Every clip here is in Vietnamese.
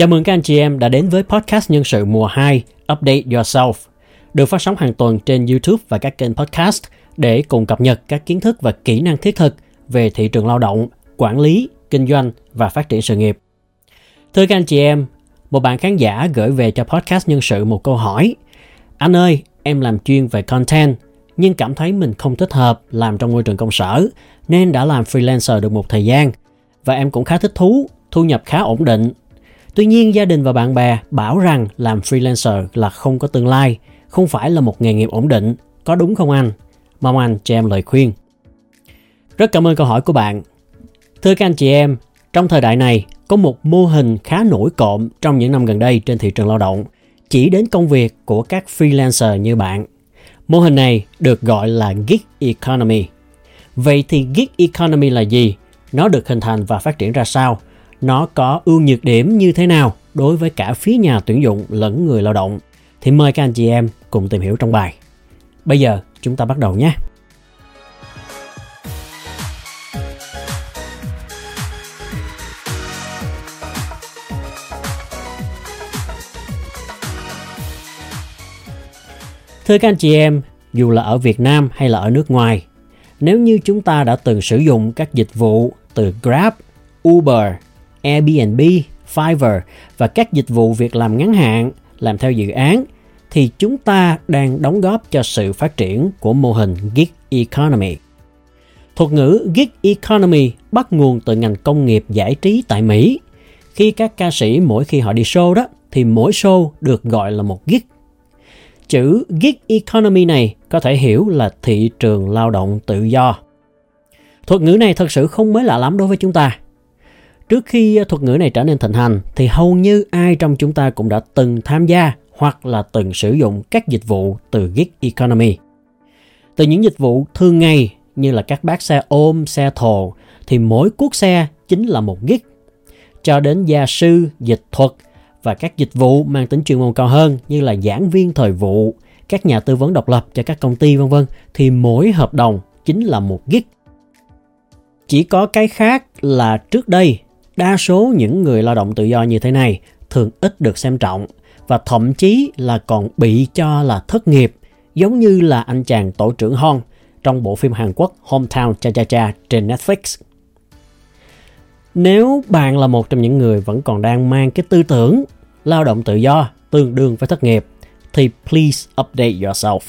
Chào mừng các anh chị em đã đến với podcast nhân sự mùa 2 Update Yourself, được phát sóng hàng tuần trên YouTube và các kênh podcast để cùng cập nhật các kiến thức và kỹ năng thiết thực về thị trường lao động, quản lý, kinh doanh và phát triển sự nghiệp. Thưa các anh chị em, một bạn khán giả gửi về cho podcast nhân sự một câu hỏi. Anh ơi, em làm chuyên về content nhưng cảm thấy mình không thích hợp làm trong môi trường công sở nên đã làm freelancer được một thời gian và em cũng khá thích thú, thu nhập khá ổn định. Tuy nhiên gia đình và bạn bè bảo rằng làm freelancer là không có tương lai, không phải là một nghề nghiệp ổn định, có đúng không anh? Mong anh cho em lời khuyên. Rất cảm ơn câu hỏi của bạn. Thưa các anh chị em, trong thời đại này có một mô hình khá nổi cộm trong những năm gần đây trên thị trường lao động chỉ đến công việc của các freelancer như bạn. Mô hình này được gọi là gig economy. Vậy thì gig economy là gì? Nó được hình thành và phát triển ra sao? Nó có ưu nhược điểm như thế nào đối với cả phía nhà tuyển dụng lẫn người lao động? Thì mời các anh chị em cùng tìm hiểu trong bài. Bây giờ chúng ta bắt đầu nhé. Thưa các anh chị em, dù là ở Việt Nam hay là ở nước ngoài, nếu như chúng ta đã từng sử dụng các dịch vụ từ Grab, Uber, Airbnb, Fiverr và các dịch vụ việc làm ngắn hạn, làm theo dự án thì chúng ta đang đóng góp cho sự phát triển của mô hình gig economy. Thuật ngữ gig economy bắt nguồn từ ngành công nghiệp giải trí tại Mỹ. Khi các ca sĩ mỗi khi họ đi show đó thì mỗi show được gọi là một gig Chữ gig economy này có thể hiểu là thị trường lao động tự do. Thuật ngữ này thật sự không mới lạ lắm đối với chúng ta. Trước khi ờ, thuật ngữ này trở nên thịnh hành thì hầu như ai trong chúng ta cũng đã từng tham gia hoặc là từng sử dụng các dịch vụ từ gig economy. Từ những dịch vụ thường ngày như là các bác xe ôm, xe thồ thì mỗi cuốc xe chính là một gig. Cho đến gia sư, dịch thuật – và các dịch vụ mang tính chuyên môn cao hơn như là giảng viên thời vụ, các nhà tư vấn độc lập cho các công ty vân vân thì mỗi hợp đồng chính là một gig. Chỉ có cái khác là trước đây đa số những người lao động tự do như thế này thường ít được xem trọng và thậm chí là còn bị cho là thất nghiệp giống như là anh chàng tổ trưởng Hon trong bộ phim Hàn Quốc Hometown Cha Cha Cha trên Netflix. Nếu bạn là một trong những người vẫn còn đang mang cái tư tưởng lao động tự do tương đương với thất nghiệp thì please update yourself.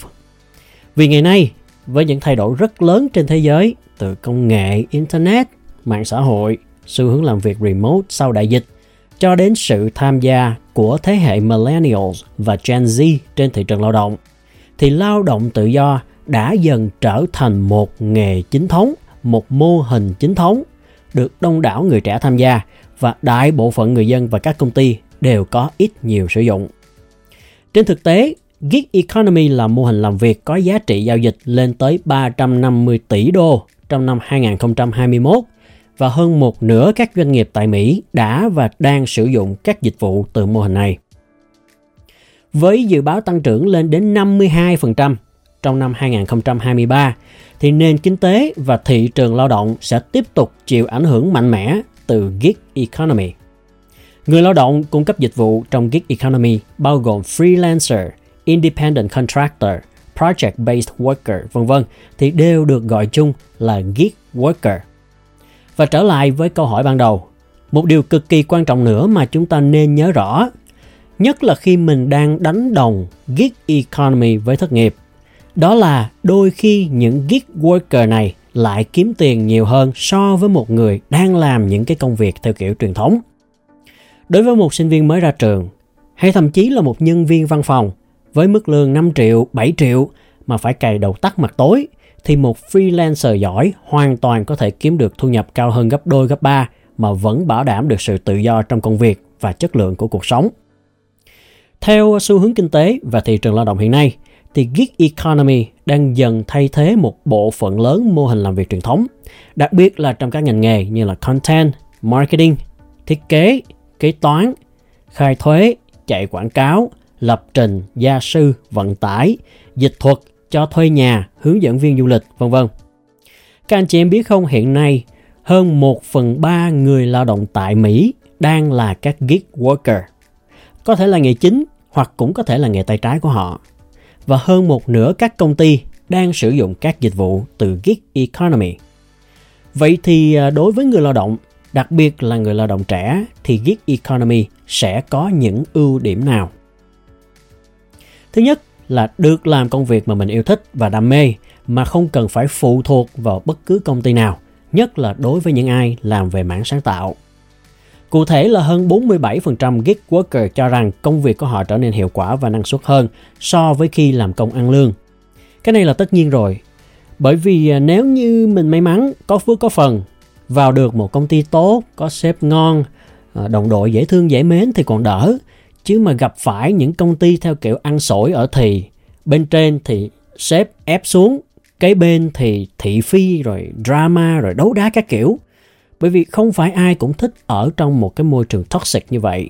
Vì ngày nay, với những thay đổi rất lớn trên thế giới từ công nghệ, internet, mạng xã hội, xu hướng làm việc remote sau đại dịch cho đến sự tham gia của thế hệ millennials và Gen Z trên thị trường lao động thì lao động tự do đã dần trở thành một nghề chính thống, một mô hình chính thống được đông đảo người trẻ tham gia và đại bộ phận người dân và các công ty đều có ít nhiều sử dụng. Trên thực tế, Gig Economy là mô hình làm việc có giá trị giao dịch lên tới 350 tỷ đô trong năm 2021 và hơn một nửa các doanh nghiệp tại Mỹ đã và đang sử dụng các dịch vụ từ mô hình này. Với dự báo tăng trưởng lên đến 52% trong năm 2023 thì nền kinh tế và thị trường lao động sẽ tiếp tục chịu ảnh hưởng mạnh mẽ từ gig economy. Người lao động cung cấp dịch vụ trong gig economy bao gồm freelancer, independent contractor, project-based worker, vân vân thì đều được gọi chung là gig worker. Và trở lại với câu hỏi ban đầu, một điều cực kỳ quan trọng nữa mà chúng ta nên nhớ rõ, nhất là khi mình đang đánh đồng gig economy với thất nghiệp đó là đôi khi những gig worker này lại kiếm tiền nhiều hơn so với một người đang làm những cái công việc theo kiểu truyền thống. Đối với một sinh viên mới ra trường, hay thậm chí là một nhân viên văn phòng với mức lương 5 triệu, 7 triệu mà phải cày đầu tắt mặt tối thì một freelancer giỏi hoàn toàn có thể kiếm được thu nhập cao hơn gấp đôi gấp ba mà vẫn bảo đảm được sự tự do trong công việc và chất lượng của cuộc sống. Theo xu hướng kinh tế và thị trường lao động hiện nay, thì gig economy đang dần thay thế một bộ phận lớn mô hình làm việc truyền thống, đặc biệt là trong các ngành nghề như là content, marketing, thiết kế, kế toán, khai thuế, chạy quảng cáo, lập trình, gia sư, vận tải, dịch thuật, cho thuê nhà, hướng dẫn viên du lịch, vân vân. Các anh chị em biết không, hiện nay hơn 1 phần 3 người lao động tại Mỹ đang là các gig worker. Có thể là nghề chính hoặc cũng có thể là nghề tay trái của họ. Và hơn một nửa các công ty đang sử dụng các dịch vụ từ gig economy. Vậy thì à, đối với người lao động, đặc biệt là người lao động trẻ thì gig economy sẽ có những ưu điểm nào? Thứ nhất là được làm công việc mà mình yêu thích và đam mê mà không cần phải phụ thuộc vào bất cứ công ty nào, nhất là đối với những ai làm về mảng sáng tạo. Cụ thể là hơn 47% gig worker cho rằng công việc của họ trở nên hiệu quả và năng suất hơn so với khi làm công ăn lương. Cái này là tất nhiên rồi. Bởi vì à, nếu như mình may mắn, có phước có phần, vào được một công ty tốt, có sếp ngon, à, đồng đội dễ thương dễ mến thì còn đỡ. Chứ mà gặp phải những công ty theo kiểu ăn sổi ở thì, bên trên thì sếp ép xuống, cái bên thì thị phi rồi drama rồi đấu đá các kiểu – bởi vì không phải ai cũng thích ở trong một cái môi trường toxic như vậy.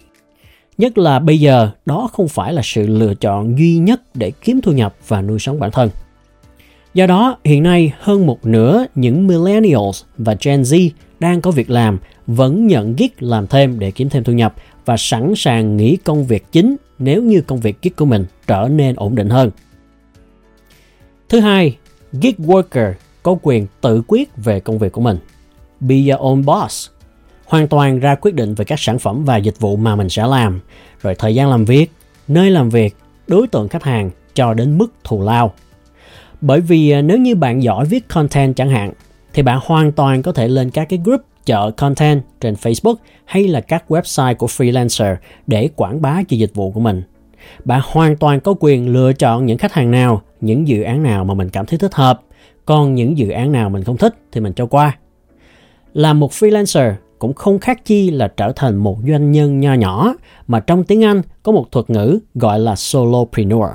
Nhất là bây giờ đó không phải là sự lựa chọn duy nhất để kiếm thu nhập và nuôi sống bản thân. Do đó hiện nay hơn một nửa những millennials và gen z đang có việc làm vẫn nhận gig làm thêm để kiếm thêm thu nhập và sẵn sàng nghỉ công việc chính nếu như công việc gig của mình trở nên ổn định hơn. Thứ hai, gig worker có quyền tự quyết về công việc của mình be your own boss. Hoàn toàn ra quyết định về các sản phẩm và dịch vụ mà mình sẽ làm, rồi thời gian làm việc, nơi làm việc, đối tượng khách hàng cho đến mức thù lao. Bởi vì à, nếu như bạn giỏi viết content chẳng hạn, thì bạn hoàn toàn có thể lên các cái group chợ content trên Facebook hay là các website của freelancer để quảng bá cho dịch vụ của mình. Bạn hoàn toàn có quyền lựa chọn những khách hàng nào, những dự án nào mà mình cảm thấy thích hợp, còn những dự án nào mình không thích thì mình cho qua. làm một freelancer cũng không khác chi là trở thành một doanh nhân nho nhỏ mà trong tiếng Anh có một thuật ngữ gọi là solopreneur.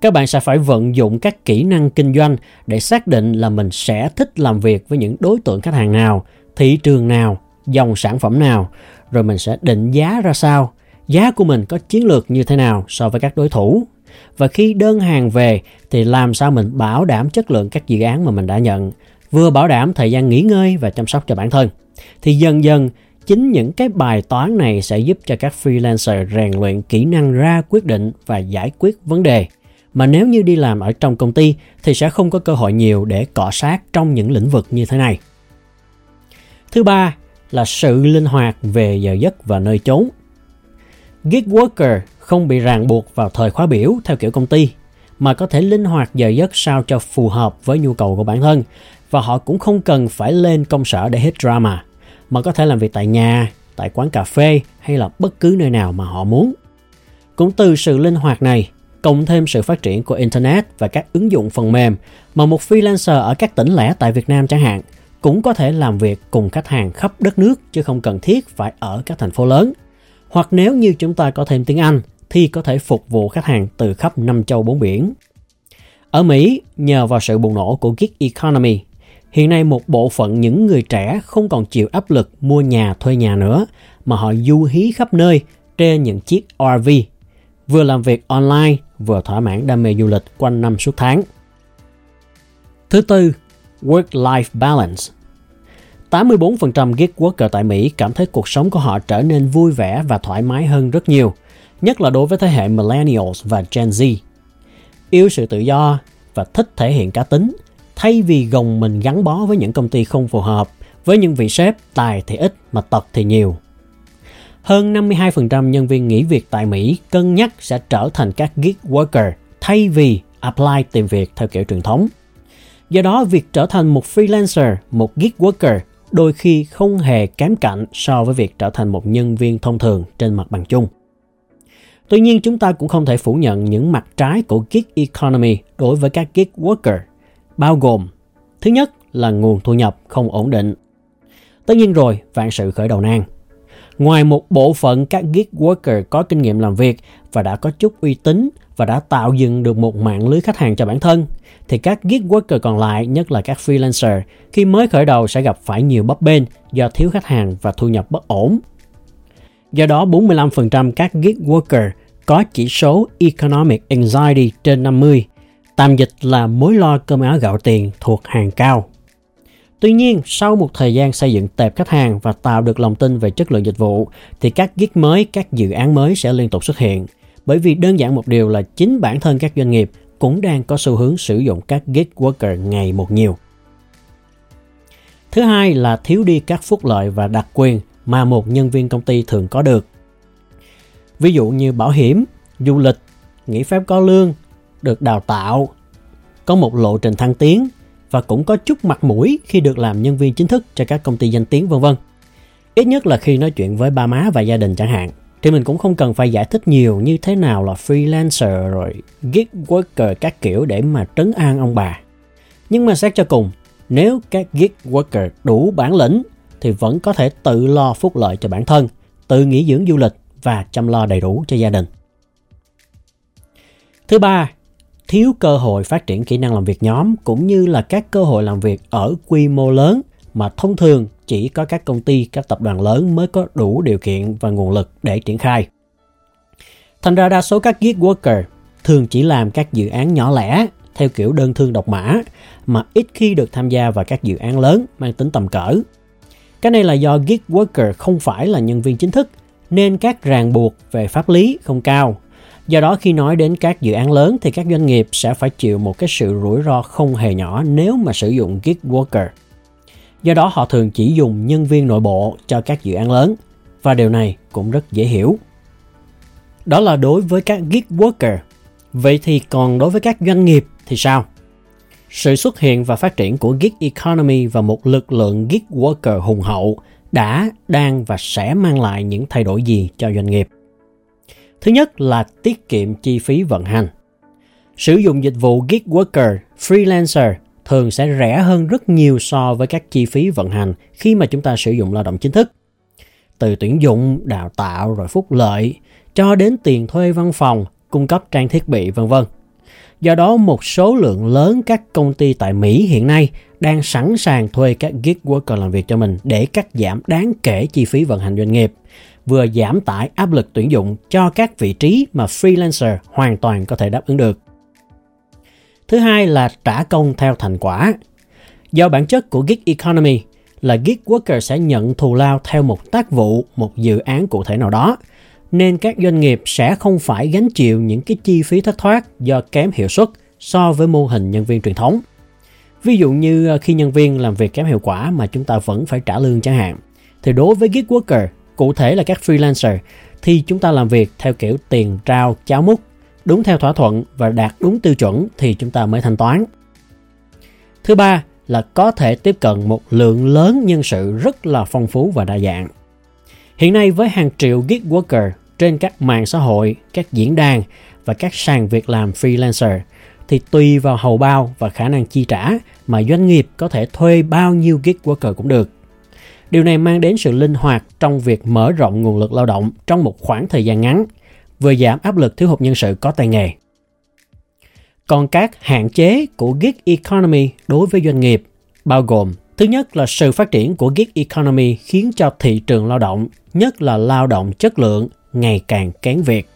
Các bạn sẽ phải vận dụng các kỹ năng kinh doanh để xác định là mình sẽ thích làm việc với những đối tượng khách hàng nào, thị trường nào, dòng sản phẩm nào, rồi mình sẽ định giá ra sao, giá của mình có chiến lược như thế nào so với các đối thủ. Và khi đơn hàng về thì làm sao mình bảo đảm chất lượng các dự án mà mình đã nhận, vừa bảo đảm thời gian nghỉ ngơi và chăm sóc cho bản thân. Thì dần dần, chính những cái bài toán này sẽ giúp cho các freelancer rèn luyện kỹ năng ra quyết định và giải quyết vấn đề. Mà nếu như đi làm ở trong công ty thì sẽ không có cơ hội nhiều để cọ sát trong những lĩnh vực như thế này. Thứ ba là sự linh hoạt về giờ giấc và nơi chốn. Gig worker không bị ràng buộc vào thời khóa biểu theo kiểu công ty mà có thể linh hoạt giờ giấc sao cho phù hợp với nhu cầu của bản thân và họ cũng không cần phải lên công sở để hết drama mà có thể làm việc tại nhà, tại quán cà phê hay là bất cứ nơi nào mà họ muốn. Cũng từ sự linh hoạt này, cộng thêm sự phát triển của Internet và các ứng dụng phần mềm mà một freelancer ở các tỉnh lẻ tại Việt Nam chẳng hạn cũng có thể làm việc cùng khách hàng khắp đất nước chứ không cần thiết phải ở các thành phố lớn. Hoặc nếu như chúng ta có thêm tiếng Anh thì có thể phục vụ khách hàng từ khắp năm châu bốn biển. Ở Mỹ, nhờ vào sự bùng nổ của gig economy Hiện nay một bộ phận những người trẻ không còn chịu áp lực mua nhà thuê nhà nữa, mà họ du hí khắp nơi trên những chiếc RV, vừa làm việc online, vừa thỏa mãn đam mê du lịch quanh năm suốt tháng. Thứ tư, work-life balance. 84% gig worker tại Mỹ cảm thấy cuộc sống của họ trở nên vui vẻ và thoải mái hơn rất nhiều, nhất là đối với thế hệ millennials và Gen Z. Yêu sự tự do và thích thể hiện cá tính – thay vì gồng mình gắn bó với những công ty không phù hợp, với những vị sếp tài thì ít mà tật thì nhiều. Hơn 52% nhân viên nghỉ việc tại Mỹ cân nhắc sẽ trở thành các gig worker thay vì apply tìm việc theo kiểu truyền thống. Do đó, việc trở thành một freelancer, một gig worker đôi khi không hề kém cạnh so với việc trở thành một nhân viên thông thường trên mặt bằng chung. Tuy nhiên, chúng ta cũng không thể phủ nhận những mặt trái của gig economy đối với các gig worker bao gồm thứ nhất là nguồn thu nhập không ổn định. Tất nhiên rồi, vạn sự khởi đầu nan. Ngoài một bộ phận các gig worker có kinh nghiệm làm việc và đã có chút uy tín và đã tạo dựng được một mạng lưới khách hàng cho bản thân, thì các gig worker còn lại, nhất là các freelancer, khi mới khởi đầu sẽ gặp phải nhiều bấp bênh do thiếu khách hàng và thu nhập bất ổn. Do đó, 45% các gig worker có chỉ số Economic Anxiety trên 50 Tạm dịch là mối lo cơm áo gạo tiền thuộc hàng cao. Tuy nhiên, sau một thời gian xây dựng tệp khách hàng và tạo được lòng tin về chất lượng dịch vụ, thì các gig mới, các dự án mới sẽ liên tục xuất hiện. Bởi vì đơn giản một điều là chính bản thân các doanh nghiệp cũng đang có xu hướng sử dụng các gig worker ngày một nhiều. Thứ hai là thiếu đi các phúc lợi và đặc quyền mà một nhân viên công ty thường có được. Ví dụ như bảo hiểm, du lịch, nghỉ phép có lương, được đào tạo, có một lộ trình thăng tiến và cũng có chút mặt mũi khi được làm nhân viên chính thức cho các công ty danh tiếng vân vân. Ít nhất là khi nói chuyện với ba má và gia đình chẳng hạn thì mình cũng không cần phải giải thích nhiều như thế nào là freelancer rồi gig worker các kiểu để mà trấn an ông bà. Nhưng mà xét cho cùng, nếu các gig worker đủ bản lĩnh thì vẫn có thể tự lo phúc lợi cho bản thân, tự nghỉ dưỡng du lịch và chăm lo đầy đủ cho gia đình. Thứ ba, thiếu cơ hội phát triển kỹ năng làm việc nhóm cũng như là các cơ hội làm việc ở quy mô lớn mà thông thường chỉ có các công ty, các tập đoàn lớn mới có đủ điều kiện và nguồn lực để triển khai. Thành ra đa số các gig worker thường chỉ làm các dự án nhỏ lẻ theo kiểu đơn thương độc mã mà ít khi được tham gia vào các dự án lớn mang tính tầm cỡ. Cái này là do gig worker không phải là nhân viên chính thức nên các ràng buộc về pháp lý không cao. Do đó khi nói đến các dự án lớn thì các doanh nghiệp sẽ phải chịu một cái sự rủi ro không hề nhỏ nếu mà sử dụng gig worker. Do đó họ thường chỉ dùng nhân viên nội bộ cho các dự án lớn và điều này cũng rất dễ hiểu. Đó là đối với các gig worker. Vậy thì còn đối với các doanh nghiệp thì sao? Sự xuất hiện và phát triển của gig economy và một lực lượng gig worker hùng hậu đã, đang và sẽ mang lại những thay đổi gì cho doanh nghiệp? Thứ nhất là tiết kiệm chi phí vận hành. Sử dụng dịch vụ gig worker, freelancer thường sẽ rẻ hơn rất nhiều so với các chi phí vận hành khi mà chúng ta sử dụng lao động chính thức. Từ tuyển dụng, đào tạo rồi phúc lợi cho đến tiền thuê văn phòng, cung cấp trang thiết bị vân vân. Do đó một số lượng lớn các công ty tại Mỹ hiện nay đang sẵn sàng thuê các gig worker làm việc cho mình để cắt giảm đáng kể chi phí vận hành doanh nghiệp, vừa giảm tải áp lực tuyển dụng cho các vị trí mà freelancer hoàn toàn có thể đáp ứng được. Thứ hai là trả công theo thành quả. Do bản chất của gig economy là gig worker sẽ nhận thù lao theo một tác vụ, một dự án cụ thể nào đó, nên các doanh nghiệp sẽ không phải gánh chịu những cái chi phí thất thoát do kém hiệu suất so với mô hình nhân viên truyền thống. Ví dụ như ờ, khi nhân viên làm việc kém hiệu quả mà chúng ta vẫn phải trả lương chẳng hạn, thì đối với gig worker, cụ thể là các freelancer, thì chúng ta làm việc theo kiểu tiền trao cháo múc đúng theo thỏa thuận và đạt đúng tiêu chuẩn thì chúng ta mới thanh toán. Thứ ba là có thể tiếp cận một lượng lớn nhân sự rất là phong phú và đa dạng. Hiện nay với hàng triệu gig worker trên các mạng xã hội, các diễn đàn và các sàn việc làm freelancer thì tùy vào hầu bao và khả năng chi trả mà doanh nghiệp có thể thuê bao nhiêu gig worker cũng được. Điều này mang đến sự linh hoạt trong việc mở rộng nguồn lực lao động trong một khoảng thời gian ngắn vừa giảm áp lực thiếu hụt nhân sự có tay nghề. Còn các hạn chế của gig economy đối với doanh nghiệp bao gồm thứ nhất là sự phát triển của gig economy khiến cho thị trường lao động, nhất là lao động chất lượng ngày càng kén việc.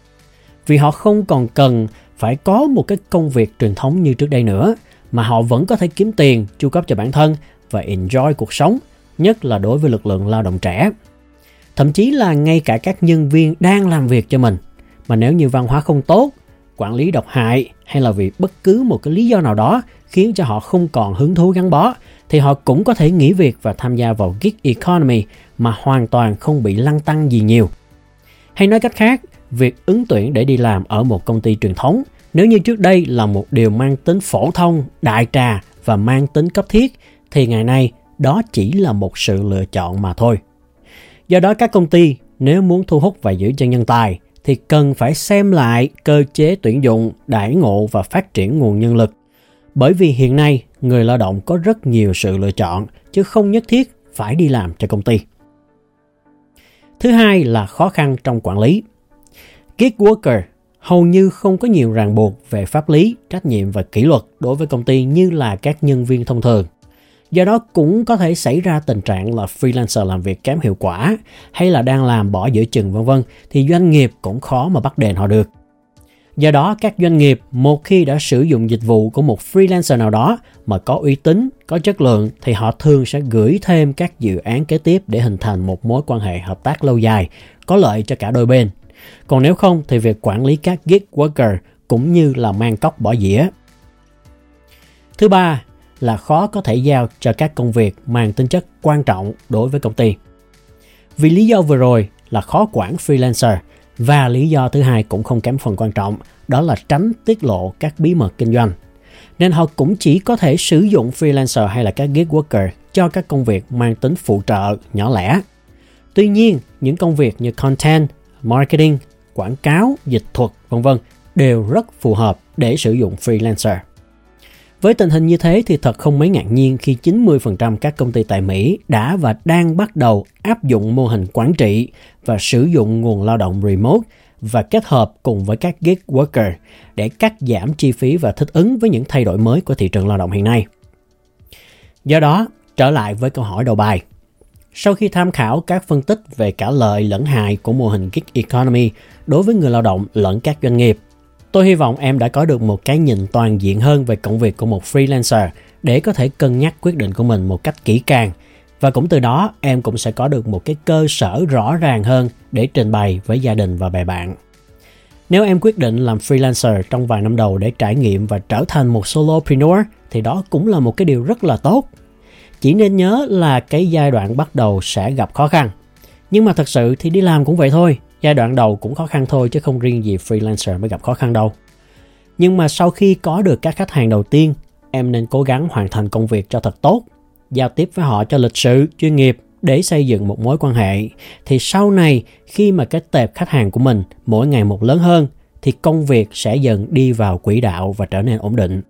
Vì họ không còn cần phải có một cái công việc truyền thống như trước đây nữa mà họ vẫn có thể kiếm tiền chu cấp cho bản thân và enjoy cuộc sống, nhất là đối với lực lượng lao động trẻ. Thậm chí là ngay cả các nhân viên đang làm việc cho mình mà nếu như văn hóa không tốt quản lý độc hại hay là vì bất cứ một cái lý do nào đó khiến cho họ không còn hứng thú gắn bó thì họ cũng có thể nghỉ việc và tham gia vào gig economy mà hoàn toàn không bị lăng tăng gì nhiều. Hay nói cách khác, việc ứng tuyển để đi làm ở một công ty truyền thống nếu như trước đây là một điều mang tính phổ thông, đại trà và mang tính cấp thiết thì ngày nay đó chỉ là một sự lựa chọn mà thôi. Do đó các công ty nếu muốn thu hút và giữ chân nhân tài thì cần phải xem lại cơ chế tuyển dụng, đãi ngộ và phát triển nguồn nhân lực. Bởi vì hiện nay, người lao động có rất nhiều sự lựa chọn, chứ không nhất thiết phải đi làm cho công ty. Thứ hai là khó khăn trong quản lý. Gig worker hầu như không có nhiều ràng buộc về pháp lý, trách nhiệm và kỷ luật đối với công ty như là các nhân viên thông thường. Do đó cũng có thể xảy ra tình trạng là freelancer làm việc kém hiệu quả hay là đang làm bỏ giữa chừng vân vân thì doanh nghiệp cũng khó mà bắt đền họ được. Do đó, các doanh nghiệp một khi đã sử dụng dịch vụ của một freelancer nào đó mà có uy tín, có chất lượng thì họ thường sẽ gửi thêm các dự án kế tiếp để hình thành một mối quan hệ hợp tác lâu dài, có lợi cho cả đôi bên. Còn nếu không thì việc quản lý các gig worker cũng như là mang cốc bỏ dĩa. Thứ ba là khó có thể giao cho các công việc mang tính chất quan trọng đối với công ty. Vì lý do vừa rồi là khó quản freelancer và lý do thứ hai cũng không kém phần quan trọng, đó là tránh tiết lộ các bí mật kinh doanh. Nên họ cũng chỉ có thể sử dụng freelancer hay là các gig worker cho các công việc mang tính phụ trợ nhỏ lẻ. Tuy nhiên, những công việc như content, marketing, quảng cáo, dịch thuật, vân vân đều rất phù hợp để sử dụng freelancer. Với tình hình như thế thì thật không mấy ngạc nhiên khi 90% các công ty tại Mỹ đã và đang bắt đầu áp dụng mô hình quản trị và sử dụng nguồn lao động remote và kết hợp cùng với các gig worker để cắt giảm chi phí và thích ứng với những thay đổi mới của thị trường lao động hiện nay. Do đó, trở lại với câu hỏi đầu bài. Sau khi tham khảo các phân tích về cả lợi lẫn hại của mô hình gig economy đối với người lao động lẫn các doanh nghiệp, Tôi hy vọng em đã có được một cái nhìn toàn diện hơn về công việc của một freelancer để có thể cân nhắc quyết định của mình một cách kỹ càng và cũng từ đó em cũng sẽ có được một cái cơ sở rõ ràng hơn để trình bày với gia đình và bè bạn. Nếu em quyết định làm freelancer trong vài năm đầu để trải nghiệm và trở thành một solopreneur thì đó cũng là một cái điều rất là tốt. Chỉ nên nhớ là cái giai đoạn bắt đầu sẽ gặp khó khăn. Nhưng mà thật sự thì đi làm cũng vậy thôi, giai đoạn đầu cũng khó khăn thôi chứ không riêng gì freelancer mới gặp khó khăn đâu. Nhưng mà sau khi có được các khách hàng đầu tiên, em nên cố gắng hoàn thành công việc cho thật tốt, giao tiếp với họ cho lịch sự, chuyên nghiệp để xây dựng một mối quan hệ. Thì sau này khi mà cái tệp khách hàng của mình mỗi ngày một lớn hơn thì công việc sẽ dần đi vào quỹ đạo và trở nên ổn định.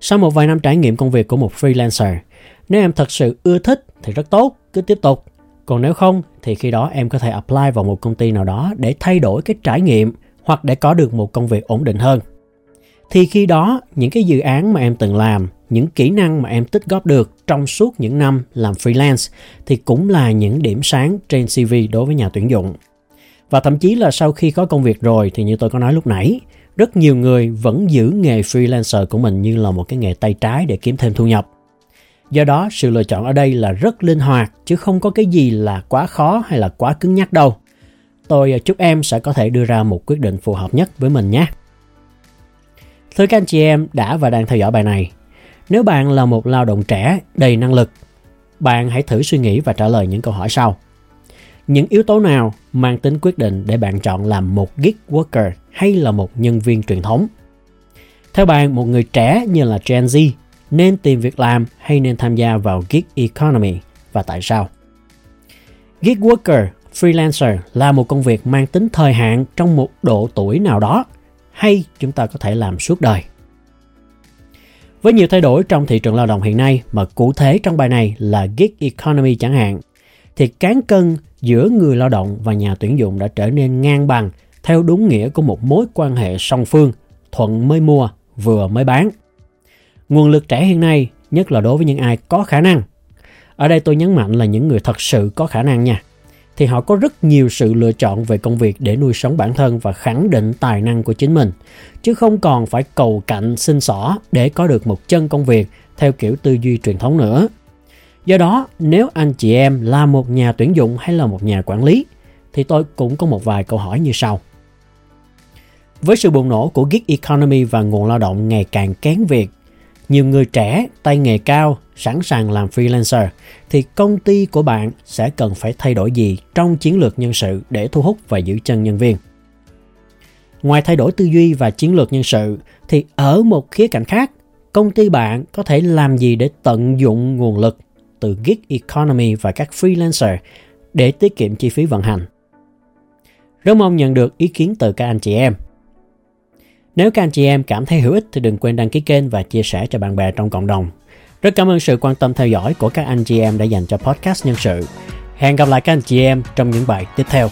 Sau một vài năm trải nghiệm công việc của một freelancer, nếu em thật sự ưa thích thì rất tốt, cứ tiếp tục còn nếu không thì khi đó em có thể apply vào một công ty nào đó để thay đổi cái trải nghiệm hoặc để có được một công việc ổn định hơn. Thì khi đó những cái dự án mà em từng làm, những kỹ năng mà em tích góp được trong suốt những năm làm freelance thì cũng là những điểm sáng trên CV đối với nhà tuyển dụng. Và thậm chí là sau khi có công việc rồi thì như tôi có nói lúc nãy, rất nhiều người vẫn giữ nghề freelancer của mình như là một cái nghề tay trái để kiếm thêm thu nhập. Do đó, sự lựa chọn ở đây là rất linh hoạt chứ không có cái gì là quá khó hay là quá cứng nhắc đâu. Tôi à, chúc em sẽ có thể đưa ra một quyết định phù hợp nhất với mình nhé. Thưa các anh chị em đã và đang theo dõi bài này. Nếu bạn là một lao động trẻ đầy năng lực, bạn hãy thử suy nghĩ và trả lời những câu hỏi sau. Những yếu tố nào mang tính quyết định để bạn chọn làm một gig worker hay là một nhân viên truyền thống? Theo bạn, một người trẻ như là Gen Z nên tìm việc làm hay nên tham gia vào gig economy và tại sao. Gig worker, freelancer là một công việc mang tính thời hạn trong một độ tuổi nào đó hay chúng ta có thể làm suốt đời. Với nhiều thay đổi trong thị trường lao động hiện nay mà cụ thể trong bài này là gig economy chẳng hạn, thì cán cân giữa người lao động và nhà tuyển dụng đã trở nên ngang bằng theo đúng nghĩa của một mối quan hệ song phương, thuận mới mua, vừa mới bán – Nguồn lực trẻ hiện nay, nhất là đối với những ai có khả năng. Ở đây tôi nhấn mạnh là những người thật sự có khả năng nha. Thì họ có rất nhiều sự lựa chọn về công việc để nuôi sống bản thân và khẳng định tài năng của chính mình. Chứ không còn phải cầu cạnh xin xỏ để có được một chân công việc theo kiểu tư duy truyền thống nữa. Do đó, nếu anh chị em là một nhà tuyển dụng hay là một nhà quản lý, thì tôi cũng có một vài câu hỏi như sau. Với sự bùng nổ của gig economy và nguồn lao động ngày càng kén việc nhiều người trẻ, tay nghề cao, sẵn sàng làm freelancer, thì công ty của bạn sẽ cần phải thay đổi gì trong chiến lược nhân sự để thu hút và giữ chân nhân viên. Ngoài thay đổi tư duy và chiến lược nhân sự, thì ở một khía cạnh khác, công ty bạn có thể làm gì để tận dụng nguồn lực từ gig economy và các freelancer để tiết kiệm chi phí vận hành. Rất mong nhận được ý kiến từ các anh chị em. Nếu các anh chị em cảm thấy hữu ích thì đừng quên đăng ký kênh và chia sẻ cho bạn bè trong cộng đồng. Rất cảm ơn sự quan tâm theo dõi của các anh chị em đã dành cho podcast nhân sự. Hẹn gặp lại các anh chị em trong những bài tiếp theo.